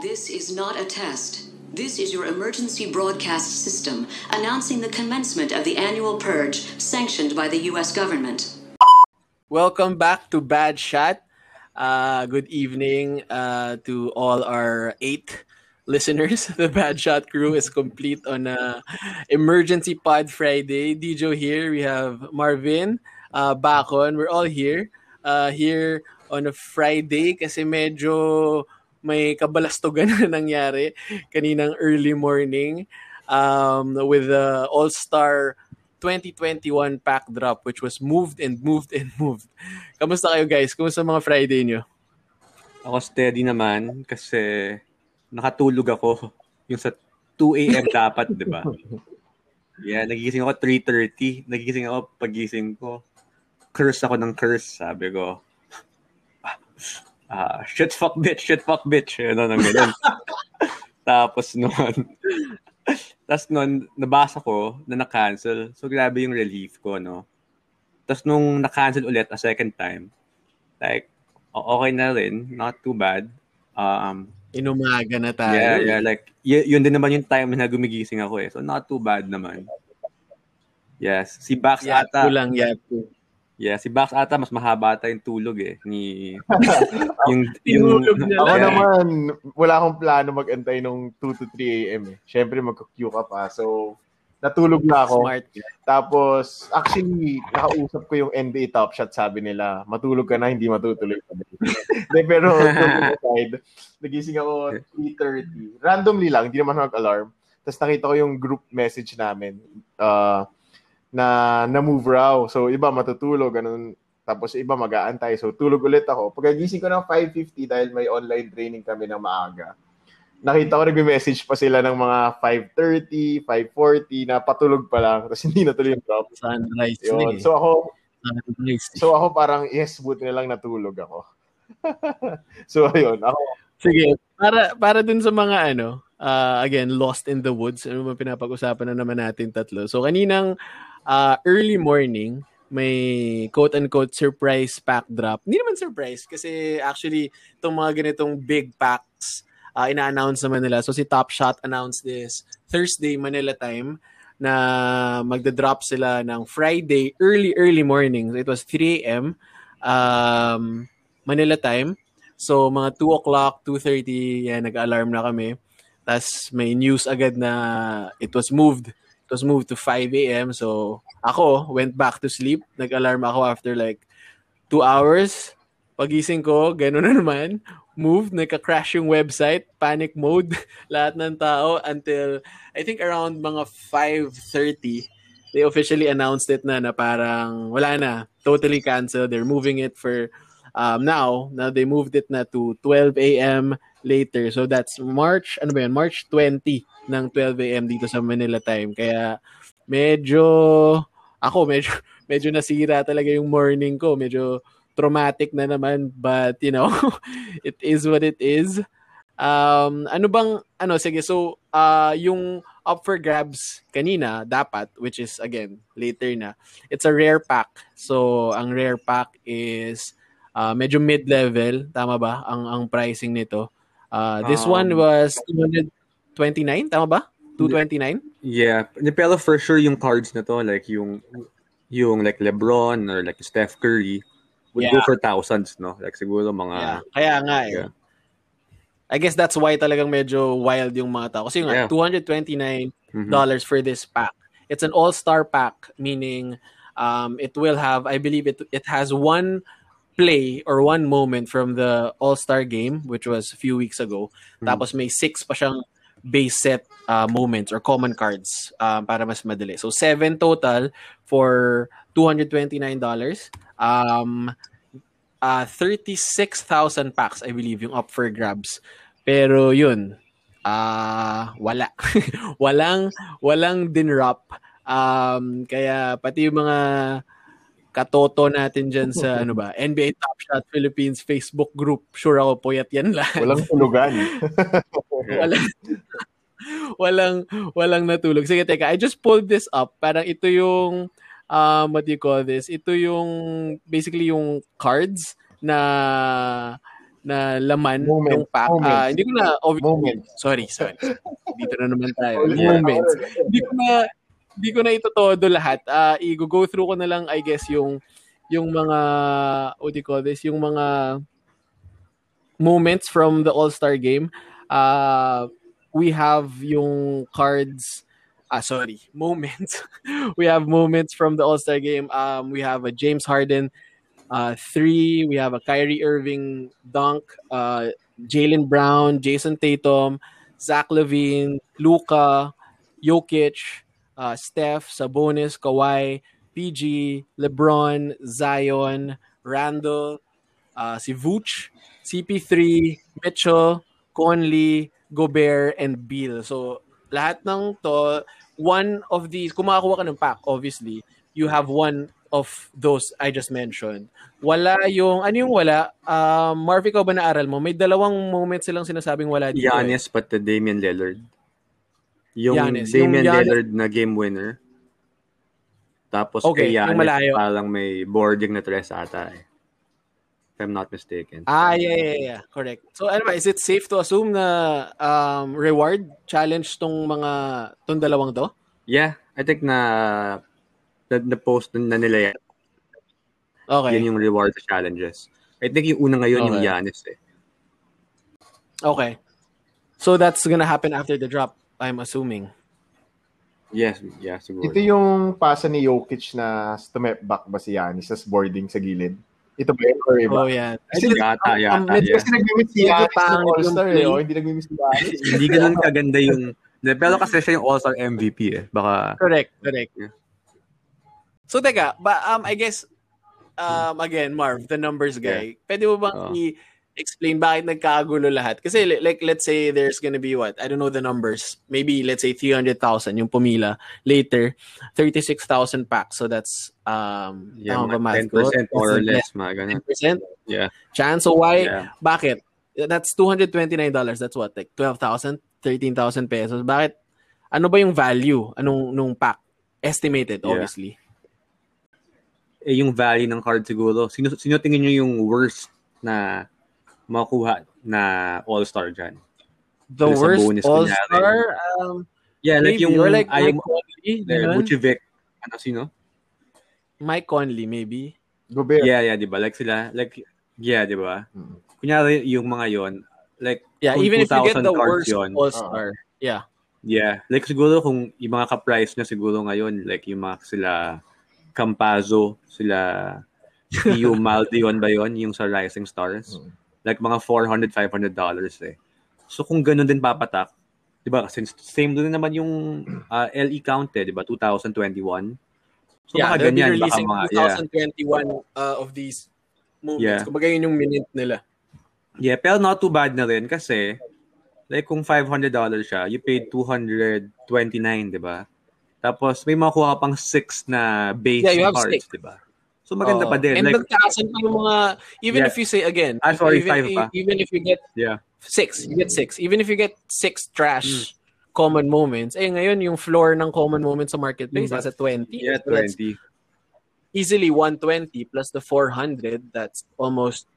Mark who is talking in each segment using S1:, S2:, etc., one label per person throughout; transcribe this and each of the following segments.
S1: This is not a test. This is your emergency broadcast system announcing the commencement of the annual purge sanctioned by the U.S. government.
S2: Welcome back to Bad Shot. Uh, good evening uh, to all our eight listeners. The Bad Shot crew is complete on a emergency pod Friday. DJ here. We have Marvin, uh, Bakon. We're all here. Uh, here on a Friday kasi medyo may kabalastugan na nangyari kaninang early morning um, with the All-Star 2021 pack drop which was moved and moved and moved. Kamusta kayo guys? Kamusta mga Friday nyo?
S3: Ako steady naman kasi nakatulog ako yung sa 2 a.m. dapat, di ba? Yeah, nagigising ako 3.30. Nagigising ako pagising ko. Curse ako ng curse, sabi ko ah, shit fuck bitch, shit fuck bitch. Ano nang ganun. Tapos noon, tapos noon, nabasa ko na na-cancel. So, grabe yung relief ko, no? Tapos nung na-cancel ulit a second time, like, okay na rin. Not too bad. Um,
S2: Inumaga na tayo.
S3: Yeah, yeah. Like, y- yun din naman yung time na gumigising ako eh. So, not too bad naman. Yes. Si Bax
S2: yapu
S3: ata.
S2: lang, yapu.
S3: Yeah, si Bax ata mas mahaba ata yung tulog eh ni yung
S2: yung
S4: Ako yeah. naman wala akong plano mag-antay nung 2 to 3 AM eh. Syempre magko-queue ka pa. So natulog na ako.
S2: Smart.
S4: Tapos actually nakausap ko yung NBA Top Shot sabi nila, matulog ka na hindi matutuloy pa. De, pero aside, nagising ako 3:30. Randomly lang, hindi naman nag-alarm. Tapos nakita ko yung group message namin. Uh, na na-move raw. So, iba matutulog, ganun. Tapos, iba mag-aantay. So, tulog ulit ako. Pagkagising ko ng 5.50 dahil may online training kami ng maaga, nakita ko nagme-message pa sila ng mga 5.30, 5.40 na patulog pa lang. Tapos, hindi na tuloy yung drop.
S2: Sunrise
S4: Yun.
S2: eh.
S4: So, ako,
S2: Sunrise.
S4: so ako parang, yes, buti na lang natulog ako. so, ayun. Ako,
S2: Sige, para para dun sa mga ano, uh, again, lost in the woods, ano man pinapag-usapan na naman natin tatlo. So kaninang uh, early morning, may quote-unquote surprise pack drop. Hindi naman surprise kasi actually itong mga ganitong big packs uh, ina-announce naman nila. So si Top Shot announced this Thursday Manila time na magda-drop sila ng Friday early early morning. So it was 3 a.m. Um, Manila time. So mga 2 o'clock, 2.30, yan, nag-alarm na kami. Tapos may news agad na it was moved was moved to 5 a.m. So, ako, went back to sleep. Nag-alarm ako after like 2 hours. Pagising ko, gano'n na naman. Moved, nagka-crash yung website. Panic mode. Lahat ng tao until, I think around mga 5.30, they officially announced it na na parang wala na. Totally canceled. They're moving it for um, now. Now they moved it na to 12 a.m. later. So that's March, ano ba yun? March 20 ng 12 a.m. dito sa Manila time. Kaya medyo ako medyo medyo nasira talaga yung morning ko. Medyo traumatic na naman but you know, it is what it is. Um, ano bang ano sige so uh, yung up for grabs kanina dapat which is again later na it's a rare pack so ang rare pack is uh, medyo mid-level tama ba ang ang pricing nito uh, this um, one was 200 29, tama ba? 229?
S3: Yeah. Pero for sure yung cards na to, like yung yung like LeBron or like Steph Curry would yeah. go for thousands, no? Like siguro mga...
S2: Yeah. Kaya nga eh. Yeah. I guess that's why talagang medyo wild yung mga tao. Kasi nga, yeah. $229 mm-hmm. for this pack. It's an all-star pack, meaning um, it will have, I believe it it has one play or one moment from the all-star game, which was a few weeks ago. Mm-hmm. Tapos may six pa siyang base set uh, moments or common cards um, para mas madali. So, seven total for $229. Um, uh, 36,000 packs, I believe, yung up for grabs. Pero yun, uh, wala. walang, walang dinrop. Um, kaya pati yung mga katoto natin dyan sa ano ba, NBA Top Shot Philippines Facebook group. Sure ako puyat yan lahat.
S4: Walang tulugan.
S2: walang, walang, walang natulog. Sige, teka, I just pulled this up. Parang ito yung, um, what do you call this? Ito yung, basically yung cards na na laman
S4: Moment.
S2: ng pack. Ah, hindi ko na obvi-
S4: Moments.
S2: Sorry, sorry. Dito na naman tayo. Moments. Hindi ko na hindi ko na ito todo lahat. Ah, i-go through ko na lang I guess yung yung mga what do you call this, yung mga moments from the All-Star game. Uh, we have yung cards ah sorry, moments. we have moments from the All-Star game. Um we have a James Harden uh three, we have a Kyrie Irving dunk, uh Jalen Brown, Jason Tatum, Zach Levine, Luca, Jokic, uh, Steph, Sabonis, Kawhi, PG, LeBron, Zion, Randall, uh, si Vooch, CP3, Mitchell, Conley, Gobert, and Beal. So, lahat ng to, one of these, kung makakuha ka ng pack, obviously, you have one of those I just mentioned. Wala yung, ano yung wala? Uh, Marv, ikaw ba naaral mo? May dalawang moments silang sinasabing wala dito. eh.
S3: Giannis but the Damian Lillard. Yung
S2: Giannis.
S3: Damian
S2: Yung Giannis-
S3: Lillard na game winner. Tapos
S2: Okay,
S3: kay
S2: yung
S3: Giannis,
S2: malayo.
S3: parang may boarding na tres ata eh. If I'm not mistaken.
S2: Ah, yeah, yeah, yeah. Correct. So, ano ba, is it safe to assume na um, reward challenge tong mga, tong dalawang to?
S3: Yeah, I think na na, na post na nila yan.
S2: Okay.
S3: Yun yung reward challenges. I think yung una ngayon yung
S2: Okay.
S3: Giannis eh.
S2: Okay. So, that's gonna happen after the drop, I'm assuming.
S3: Yes, yeah, siguro.
S4: Ito yung pasa ni Jokic na step back ba si Giannis sa boarding sa gilid? Ito ba yun or iba?
S2: Oh, yeah.
S4: Kasi
S3: Yata,
S2: um,
S3: yata,
S2: medyo-
S3: yeah.
S4: Kasi nag-miss si
S2: pangit
S4: ng All-Star
S2: yung
S4: eh.
S2: play.
S4: Oh, hindi nag-miss si Giannis.
S3: Hindi ganun kaganda yung... Pero kasi siya yung All-Star MVP eh. Baka...
S2: Correct, correct.
S3: Yeah.
S2: So, teka, ba, um, I guess, um, again, Marv, the numbers guy, pwede mo bang
S3: Oo.
S2: I-explain bakit nagkagulo lahat? Kasi, like, let's say there's gonna be what? I don't know the numbers. Maybe, let's say, 300,000 yung pumila. Later, 36,000 packs. So, that's, um,
S3: Yeah,
S2: tama ba
S3: mga
S2: math ko?
S3: 10% more or less, mga ganun.
S2: 10%?
S3: Yeah.
S2: Chance. So, why?
S3: Yeah.
S2: Bakit? That's $229. That's what? Like 12,000? 13,000 pesos. Bakit? Ano ba yung value? Anong nung pack? Estimated,
S3: Yeah.
S2: obviously.
S3: eh, yung value ng card siguro. Sino, sino tingin nyo yung worst na makuha na all-star dyan?
S2: The
S3: sa
S2: worst
S3: bonus
S2: all-star? Um,
S3: Yeah, like yung
S2: Or like
S3: ayaw
S2: Mike
S3: mo,
S2: Conley? ganun?
S3: Vucevic, ano sino?
S2: Mike Conley, maybe.
S4: Gobert.
S3: Yeah, yeah, di ba? Like sila, like, yeah, di ba?
S4: Mm.
S3: Kunyari yung mga yon like,
S2: Yeah, even if you get
S3: 2,000
S2: the worst
S3: yun,
S2: all-star. yeah.
S3: Yeah. Like siguro kung yung mga ka-price na siguro ngayon, like yung mga sila Campazzo, sila Theo Maldion ba yon yung sa Rising Stars?
S4: Mm.
S3: Like mga 400 500 dollars eh. So kung ganun din papatak, 'di ba? Kasi same din naman yung uh, LE count eh, 'di ba? 2021. So
S2: yeah,
S3: baka ganyan, baka mga yeah.
S2: 2021 uh, of these movies.
S3: Yeah.
S2: Kumbaga yun yung minute nila.
S3: Yeah, pero not too bad na rin kasi like kung $500 siya, you paid 229, 'di ba? Tapos may makuha pang 6 na base
S2: Yeah, you have
S3: cards. 'di ba? So maganda
S2: Oo.
S3: pa din.
S2: And
S3: Like
S2: nagtaasan pa yung mga, even
S3: Yeah.
S2: if you say again,
S3: Ah, sorry,
S2: even,
S3: five pa.
S2: even if you get
S3: yeah.
S2: six, you get six. Even if you get six trash
S3: Mm.
S2: common moments, eh ngayon yung floor ng common moments sa marketplace
S3: Yung
S2: nasa 20.
S3: Yeah,
S2: So
S3: 20.
S2: easily 120 plus the 400, that's almost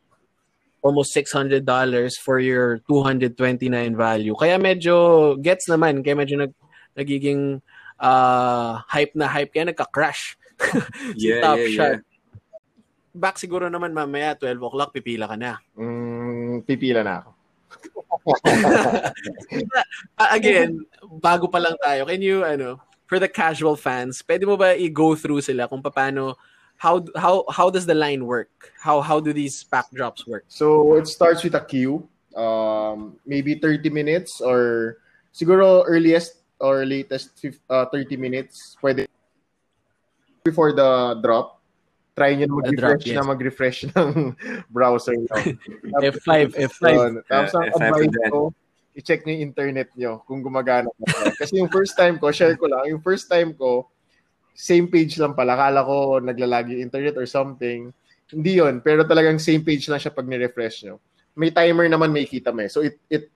S2: almost $600 for your 229 value. Kaya medyo gets naman, kaya medyo nag, nagiging uh, hype na hype, kaya nagka-crash. si
S3: Yeah,
S2: Top
S3: yeah,
S2: Shot.
S3: yeah.
S2: Back siguro naman mamaya, 12 o'clock, pipila ka na.
S4: Mm, pipila na ako.
S2: Uh, again, bago pa lang tayo, can you, ano, for the casual fans, pwede mo ba i-go through sila kung paano, how, how, how does the line work? How, how do these pack drops work?
S4: So, it starts with a queue. Um, maybe 30 minutes or siguro earliest or latest uh, 30 minutes. Pwede before the drop. Try nyo na mag-refresh
S2: yes.
S4: na mag-refresh ng browser nyo.
S2: F5, F5.
S4: Yun. Tapos ang
S3: Yeah, F5
S4: advice ko, i-check nyo yung internet nyo kung gumagana. Kasi yung first time ko, share ko lang, yung first time ko, same page lang pala. Kala ko naglalagi yung internet or something. Hindi yon pero talagang same page lang siya pag ni-refresh nyo. May timer naman may kita mo eh. So it it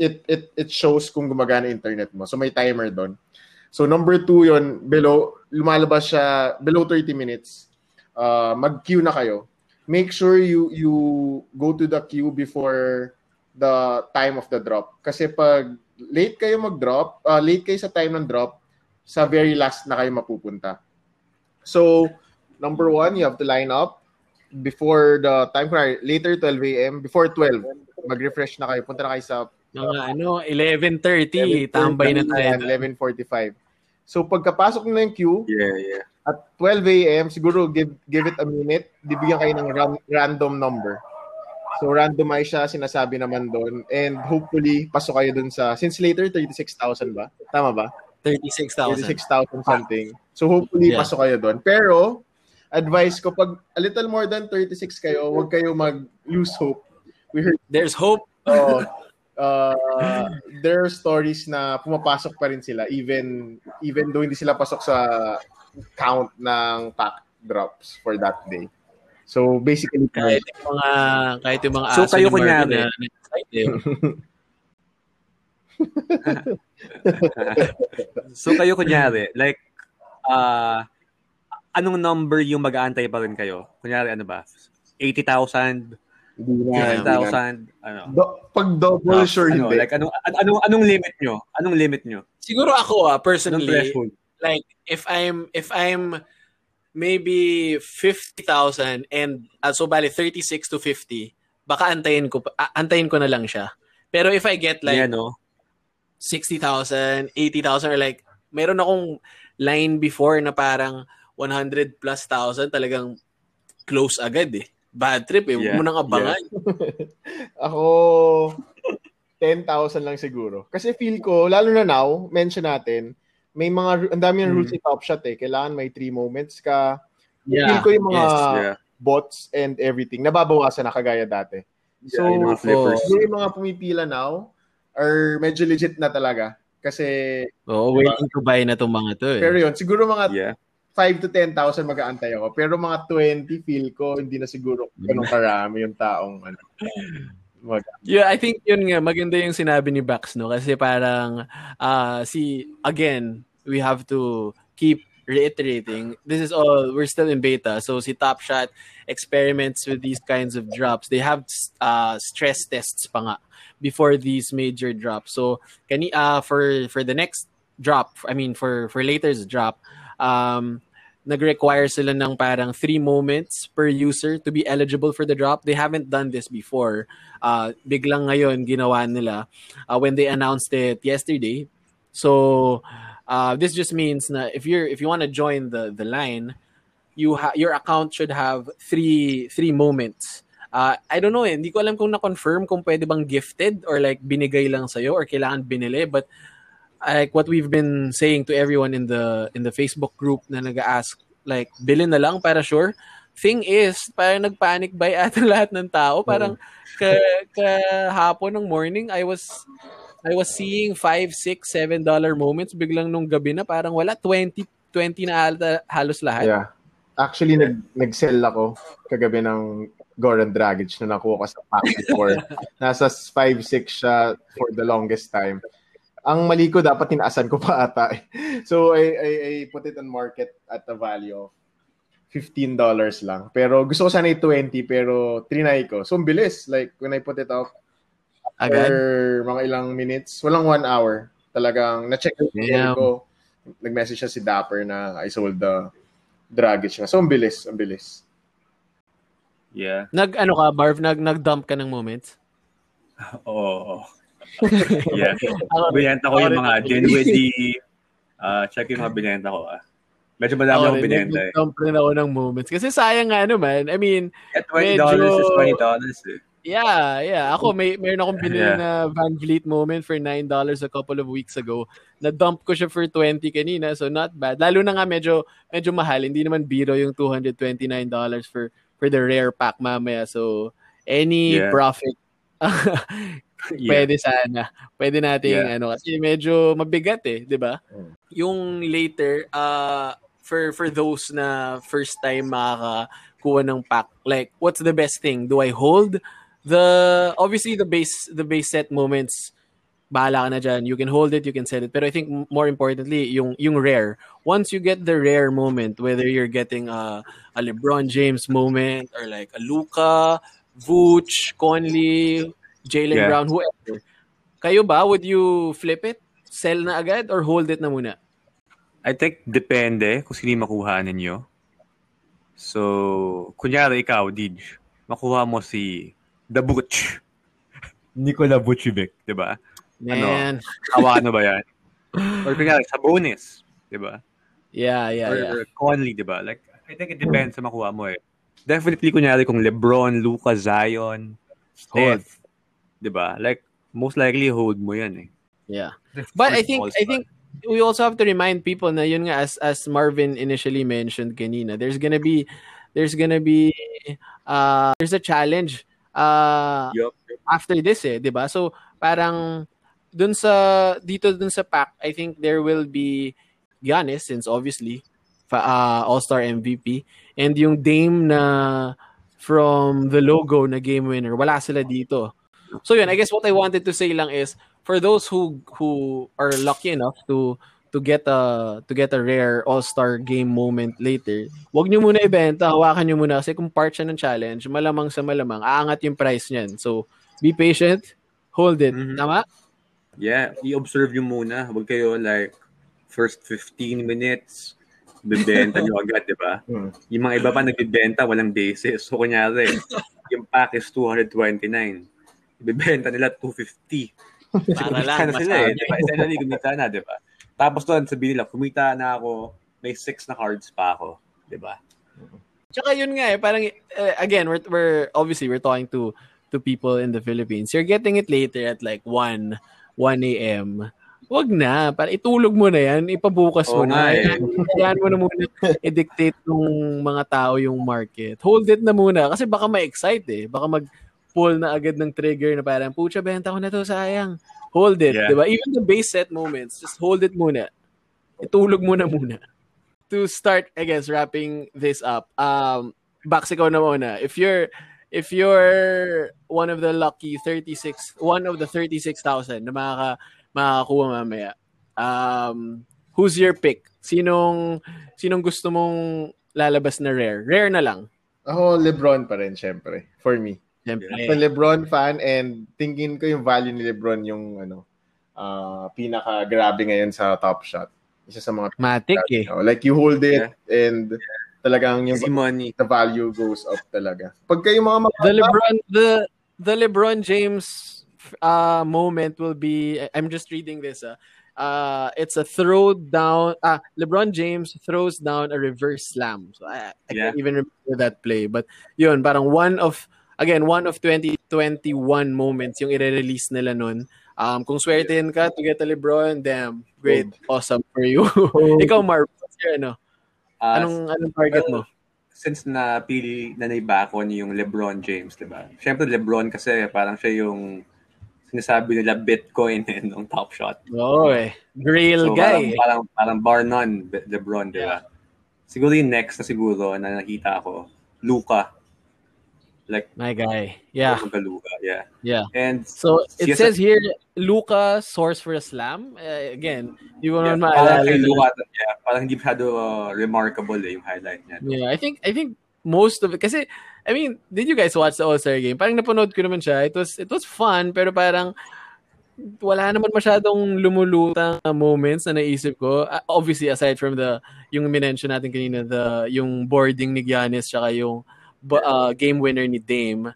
S4: it it it shows kung gumagana internet mo. So may timer doon. So number two yon below, lumalabas siya below 30 minutes. Uh, mag-queue na kayo. make sure you you go to the queue before the time of the drop. Kasi pag late kayo mag-drop, uh, late kayo sa time ng drop, sa very last na kayo mapupunta. So, number one, you have to line up before the time, later 12 a.m., before 12, mag-refresh na kayo. Punta na kayo sa
S2: mga ano, 11.30, tambay na tayo.
S4: 11.45. So pagkapasok na yung queue,
S3: yeah, yeah.
S4: At 12 a.m., siguro give, give it a minute, bibigyan kayo ng ram, random number. So randomize siya, sinasabi naman doon. And hopefully, pasok kayo doon sa, since later, 36,000 ba? Tama ba?
S2: 36,000.
S4: 36,000 something. So hopefully, yeah. pasok kayo doon. Pero, advice ko, pag a little more than 36 kayo, huwag kayo mag-lose hope.
S2: We heard, There's hope.
S4: Oh, uh, there are stories na pumapasok pa rin sila even even though hindi sila pasok sa count ng pack drops for that day. So basically
S2: kahit yung mga kahit yung mga
S3: So kayo kunyari na, so kayo kunyari like uh, anong number yung mag-aantay pa rin kayo? Kunyari ano ba? 80,000
S4: hindi na.
S3: 50,000, ano.
S4: Do, pag double, no, sure
S3: ano,
S4: hindi.
S3: Like, anong, anong, anong limit nyo? Anong limit nyo?
S2: Siguro ako, ah, personally, like, if I'm, if I'm maybe 50,000 and, uh, so bali, 36 to 50, baka antayin ko, uh, antayin ko na lang siya. Pero if I get like,
S3: yeah, no?
S2: 60,000, 80,000, or like, meron akong line before na parang 100 plus thousand, talagang close agad eh bad trip eh. Yeah. Huwag mo nang abangan.
S4: Yeah. Ako, 10,000 lang siguro. Kasi feel ko, lalo na now, mention natin, may mga, ang dami ng rules mm. Top Shot eh. Kailangan may three moments ka. Yeah. Feel ko yung mga yes, yeah. bots and everything, nababawasan na kagaya dati. So, yeah, yung mga flippers. So, yung mga pumipila now, are medyo legit na talaga. Kasi...
S2: Oo, oh, waiting to buy na itong mga to eh.
S4: Pero yun, siguro mga yeah. 5 to 10,000 mag-aantay ako. Pero mga 20 feel ko, hindi na siguro ganun karami yung taong ano.
S2: Mag- yeah, I think yun nga, maganda yung sinabi ni Bax, no? Kasi parang, uh, si, again, we have to keep reiterating, this is all, we're still in beta. So si Top Shot experiments with these kinds of drops. They have uh, stress tests pa nga before these major drops. So, kani, uh, for, for the next drop, I mean, for, for later's drop, um, nag-require sila ng parang three moments per user to be eligible for the drop. They haven't done this before. Uh, biglang ngayon ginawa nila uh, when they announced it yesterday. So uh, this just means na if you're if you want to join the the line, you ha- your account should have three three moments. Uh, I don't know eh, hindi ko alam kung na-confirm kung pwede bang gifted or like binigay lang sa'yo or kailangan binili. But like what we've been saying to everyone in the in the Facebook group na nag-ask like bilhin na lang para sure? Thing is parang nagpanic buy ata lahat ng tao? Parang ka, kahapon ng morning I was I was seeing 5 6 7 dollar moments. Biglang nung gabi na parang wala 20 20 na halos lahat.
S4: Yeah. Actually nag nag-sell ako kagabi ng Goran Dragic na nakuha ko sa pack before nasa 5 6 siya for the longest time ang mali ko, dapat tinaasan ko pa ata. so, I, I, I put it on market at the value of $15 lang. Pero gusto ko sana i-20, pero trinay ko. So, bilis. Like, when I put it up,
S2: Agad?
S4: mga ilang minutes, walang one hour. Talagang, na-check yeah. ko. Nag-message siya si Dapper na I sold the Dragic na. So, ang bilis. Ang bilis.
S3: Yeah.
S2: Nag, ano ka, Barv? Nag, nag-dump ka ng moments?
S3: Oo. Oh yeah. binenta ko yung mga Dinwiddie. Uh, check yung mga binenta ko. Ah. Medyo madami oh, akong binenta eh.
S2: Dump rin ako ng moments. Kasi sayang nga naman. I mean,
S3: yeah, $20 medyo... is $20 eh.
S2: Yeah, yeah. Ako, may meron akong binili yeah. na Van Vliet moment for $9 a couple of weeks ago. Na-dump ko siya for 20 kanina, so not bad. Lalo na nga medyo, medyo mahal. Hindi naman biro yung $229 for for the rare pack mamaya. So, any yeah. profit yeah. pwede sana. Pwede nating yeah. ano kasi medyo mabigat eh, 'di ba? Mm. Yung later uh for for those na first time makakakuha ng pack, like what's the best thing? Do I hold the obviously the base the base set moments bahala ka na dyan. You can hold it, you can sell it. Pero I think more importantly, yung, yung rare. Once you get the rare moment, whether you're getting a, a LeBron James moment or like a Luka, Vooch, Conley, Jalen
S3: Yeah.
S2: Brown, whoever. Kayo ba, would you flip it? Sell na agad or hold it na muna?
S3: I think depende kung sino yung makuha ninyo. So, kunyari ikaw, Dij, makuha mo si The Butch. Nikola Vucevic, di ba?
S2: Man.
S3: Kawa ano ba yan? Or kunyari, sa bonus, di ba?
S2: Yeah, yeah,
S3: or,
S2: yeah.
S3: or Conley, di ba? Like, I think it depends sa makuha mo eh. Definitely, kunyari, kung LeBron, Luka, Zion, Steph, di ba? Like, most likely, hold mo yan eh.
S2: Yeah. But I think I think we also have to remind people na yun nga as as Marvin initially mentioned kanina, there's gonna be there's gonna be uh there's a challenge uh
S3: Yup.
S2: after this eh, 'di ba? So parang dun sa dito dun sa pack, I think there will be Giannis since obviously fa- uh, All-Star MVP and yung Dame na from the logo na game winner, wala sila dito. So yun, I guess what I wanted to say lang is for those who who are lucky enough to to get a to get a rare all-star game moment later, wag niyo muna ibenta, hawakan niyo muna kasi kung part siya ng challenge, malamang sa malamang aangat yung price niyan. So be patient, hold it.
S3: Mhm.
S2: Tama?
S3: Yeah, i-observe nyo muna. Huwag kayo like first 15 minutes, bibenta nyo agad, di ba?
S4: Hmm.
S3: Yung mga iba pa nagbibenta, walang basis. So, kunyari, yung pack is 229. Ibibenta nila 250. Kasi
S2: Para lang,
S3: na sila eh.
S2: masabi.
S3: Di ba? Essentially, kumita na, di ba? Tapos doon, sabihin nila, kumita na ako, may six na cards pa ako. Di ba?
S2: Tsaka yun nga eh, parang uh, again, we're, we're obviously we're talking to to people in the Philippines. You're getting it later at like 1 1 a.m. Wag na, para itulog mo na yan, ipabukas mo
S3: Oo
S2: na.
S3: eh.
S2: Mo na muna i-dictate ng mga tao yung market. Hold it na muna kasi baka ma-excite eh. Baka mag-pull na agad ng trigger na parang, pucha, benta ko na to, sayang. Hold it,
S3: Yeah.
S2: di ba? Even the base set moments, just hold it muna. Itulog mo na muna. To start, I guess, wrapping this up, um, Bax, ikaw na muna. If you're, if you're one of the lucky 36, one of the 36,000 na makaka, makakakuha mamaya, um, who's your pick? Sinong, sinong gusto mong lalabas na rare? Rare na lang.
S4: Ako, Lebron pa rin, syempre. For me.
S2: Siyempre.
S4: Ako, Lebron fan and thinking ko yung value ni Lebron yung ano, ah pinaka-grabe ngayon sa Top Shot. Isa sa mga
S2: Matic eh.
S4: Oh, like you hold it and talagang yung
S3: Easy money.
S4: the value goes up talaga. Pagka yung mga mga
S2: The LeBron, the, the LeBron James uh, moment will be, I'm just reading this, uh, uh, it's a throw down, ah, LeBron James throws down a reverse slam. So I, I
S3: Yeah.
S2: can't even remember that play. But yun, parang one of, again, one of 2021 moments yung i-release nila nun. Um, kung swertein ka to get a LeBron, damn, great, awesome for you. Ikaw, Marv, what's your, ano,
S3: Ah,
S2: anong, anong target mo?
S3: since napili na naibako niyo yung LeBron James, di ba? Siyempre, LeBron kasi parang siya yung sinasabi nila Bitcoin eh, nung top shot.
S2: Oo eh. Grail
S3: So,
S2: guy.
S3: Parang, parang, parang bar none, LeBron, di ba? Siguro yung next na siguro na nakita ko, Luka. Like,
S2: My guy. Yeah,
S3: Luka, Luka, yeah.
S2: yeah.
S3: And
S2: So it says here, Luca source for a slam. Uh, again, you ko
S3: yeah,
S2: naman
S3: parang kay Luka, yeah, parang hindi masyado uh, remarkable eh, yung highlight niya.
S2: Yeah, I think I think most of it kasi I mean, did you guys watch the All-Star game? Parang napanood ko naman siya. It was it was fun pero parang wala naman masyadong lumulutang moments na naisip ko. Uh, obviously aside from the yung minention natin kanina the yung boarding ni Giannis tsaka yung uh, game winner ni Dame.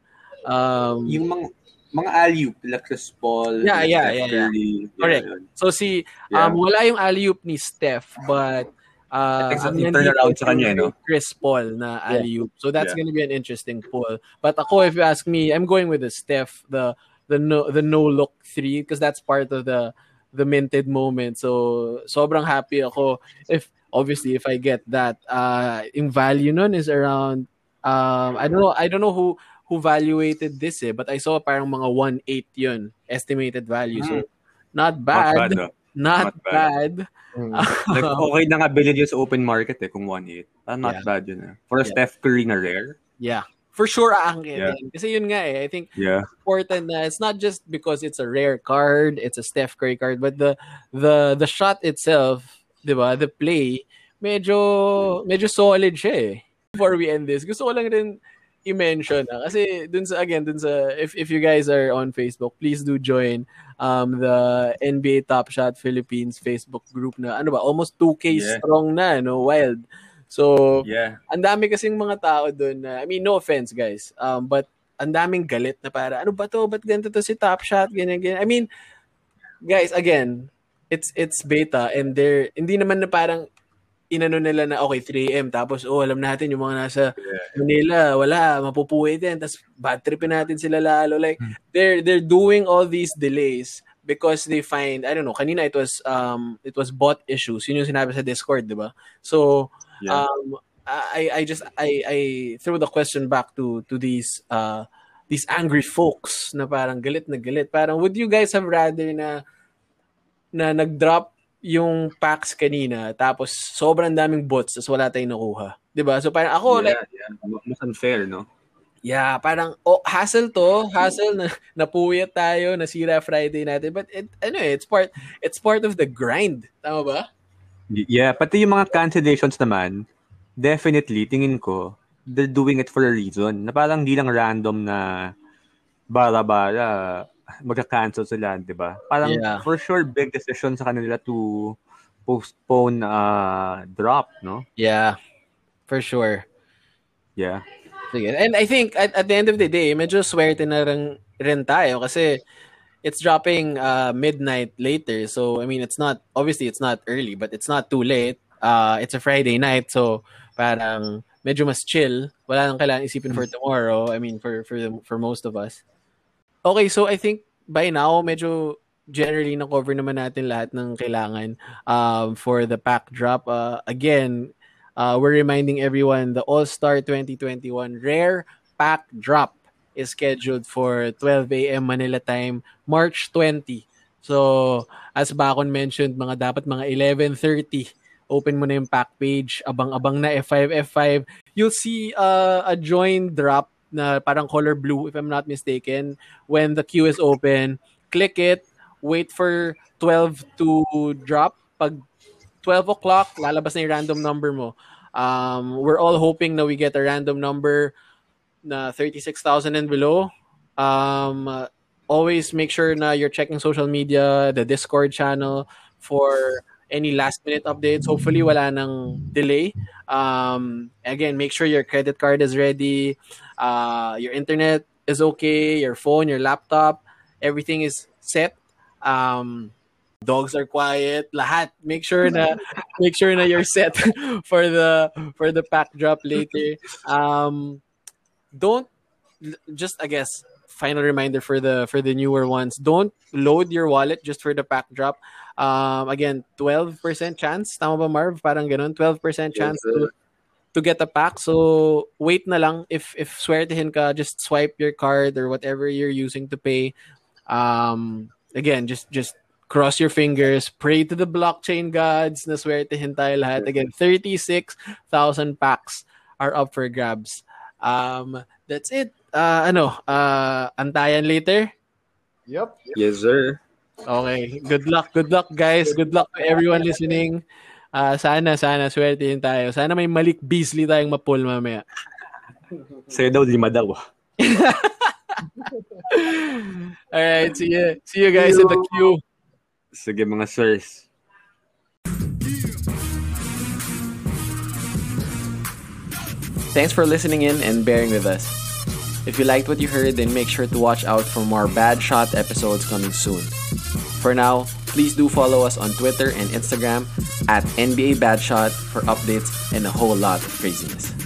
S2: Um,
S3: Yung mga mga alley-oop, like Chris Paul,
S2: Yeah, yeah, yeah, yeah.
S3: Yeah,
S2: Correct. So si
S3: Yeah.
S2: um wala yung alley-oop ni Steph but uh
S3: I think so,
S2: ang
S3: turnaround sa kanya, no?
S2: Chris Paul na alley-oop. So that's
S3: Yeah.
S2: gonna be an interesting pull. But ako if you ask me, I'm going with the Steph, the the no the no look three because that's part of the the minted moment. So sobrang happy ako if obviously if I get that uh yung value nun is around um I don't know I don't know who who valuated this eh but I saw parang mga 1.8 yun estimated value. So not
S3: Not
S2: bad.
S3: bad, no?
S2: Not,
S3: Not bad.
S2: bad.
S4: Mm.
S3: Like, okay na nga bilhin yun sa open market eh, kung 1.8. Ah, not
S2: Yeah.
S3: bad yun eh. For a
S2: Yeah.
S3: Steph Curry na rare,
S2: Yeah. for sure aangkin
S3: Yeah.
S2: yan. Kasi yun nga eh, I think
S3: Yeah.
S2: important na it's not just because it's a rare card, it's a Steph Curry card, but the the the shot itself, 'di ba? The play, medyo medyo solid siya eh. Before we end this, gusto ko lang rin i-mention na kasi dun sa again dun sa if if you guys are on Facebook, please do join um the NBA Top Shot Philippines Facebook group na ano ba almost 2k
S3: Yeah.
S2: strong na no wild. So
S3: Yeah.
S2: ang dami kasing mga tao doon na, I mean, no offense guys, um, but ang daming galit na para, ano ba to? Ba't ganito to si Top Shot? Ganyan, ganyan. I mean, guys, again, it's it's beta and they're, hindi naman na parang inano nila na okay 3 AM tapos oh alam natin yung mga nasa Manila wala mapupuwi din tapos bad tripin natin sila lalo like they're they're doing all these delays because they find I don't know kanina it was um it was bot issues yun yung sinabi sa Discord di ba? So
S3: Yeah.
S2: um I I just I I throw the question back to to these uh these angry folks na parang galit na galit. Parang would you guys have rather na na nag-drop yung packs kanina tapos sobrang daming bots tapos wala tayong nakuha 'di ba so parang ako like
S3: yeah, yeah. Mas unfair, no?
S2: Yeah, parang oh, hassle to, hassle na napuyat tayo, nasira Friday natin. But it, ano eh, it's part it's part of the grind. Tama ba?
S3: Yeah, pati yung mga cancellations naman, definitely, tingin ko, they're doing it for a reason. Na parang di lang random na bara-bara magka-cancel sila, di ba? Parang
S2: Yeah.
S3: for sure, big decision sa kanila to postpone uh, drop, no?
S2: Yeah. For sure.
S3: Yeah.
S2: Sige. And I think at, at the end of the day, medyo swerte na rin, rin tayo kasi it's dropping uh, midnight later. So, I mean, it's not, obviously, it's not early, but it's not too late. Uh, it's a Friday night. So, parang medyo mas chill. Wala nang kailangan isipin for tomorrow. I mean, for, for, the, for most of us. Okay, so I think by now, medyo generally na-cover naman natin lahat ng kailangan um, for the pack drop. Uh, again, uh, we're reminding everyone the All-Star 2021 Rare Pack Drop is scheduled for 12 a.m. Manila time, March 20. So, as Bakon mentioned, mga dapat mga 11.30, open mo na yung pack page, abang-abang na F5, F5. You'll see uh, a join drop na parang color blue, if I'm not mistaken, when the queue is open. Click it, wait for 12 to drop. Pag 12 o'clock, lalabas na yung random number mo. Um, we're all hoping na we get a random number na 36,000 and below. Um, always make sure na you're checking social media, the Discord channel for any last minute updates. Hopefully wala nang delay. Um, again, make sure your credit card is ready, uh, your internet is okay, your phone, your laptop, everything is set. Um, dogs are quiet, lahat. Make sure na make sure na you're set for the for the pack drop later. Um, don't just I guess final reminder for the for the newer ones. Don't load your wallet just for the pack drop. Um, again, 12% chance. Tama ba Marv? Parang ganun. 12% chance to to get a pack. So wait na lang if if swear swertehin ka, just swipe your card or whatever you're using to pay. Um, again, just just cross your fingers, pray to the blockchain gods na swertehin tayo lahat. Again, 36,000 packs are up for grabs. Um, that's it. Uh, ano, uh, antayan later.
S4: Yep.
S3: Yes, sir.
S2: Okay. Good luck. Good luck, guys. Good luck to everyone listening. Uh, sana, sana, swertehin tayo. Sana may Malik Beasley tayong mapul mamaya.
S3: Sa'yo daw, lima daw.
S2: Alright, see you. See you guys in the queue.
S3: Sige, mga sirs.
S2: Thanks for listening in and bearing with us. If you liked what you heard, then make sure to watch out for more Bad Shot episodes coming soon. For now, please do follow us on Twitter and Instagram at NBA Bad Shot for updates and a whole lot of craziness.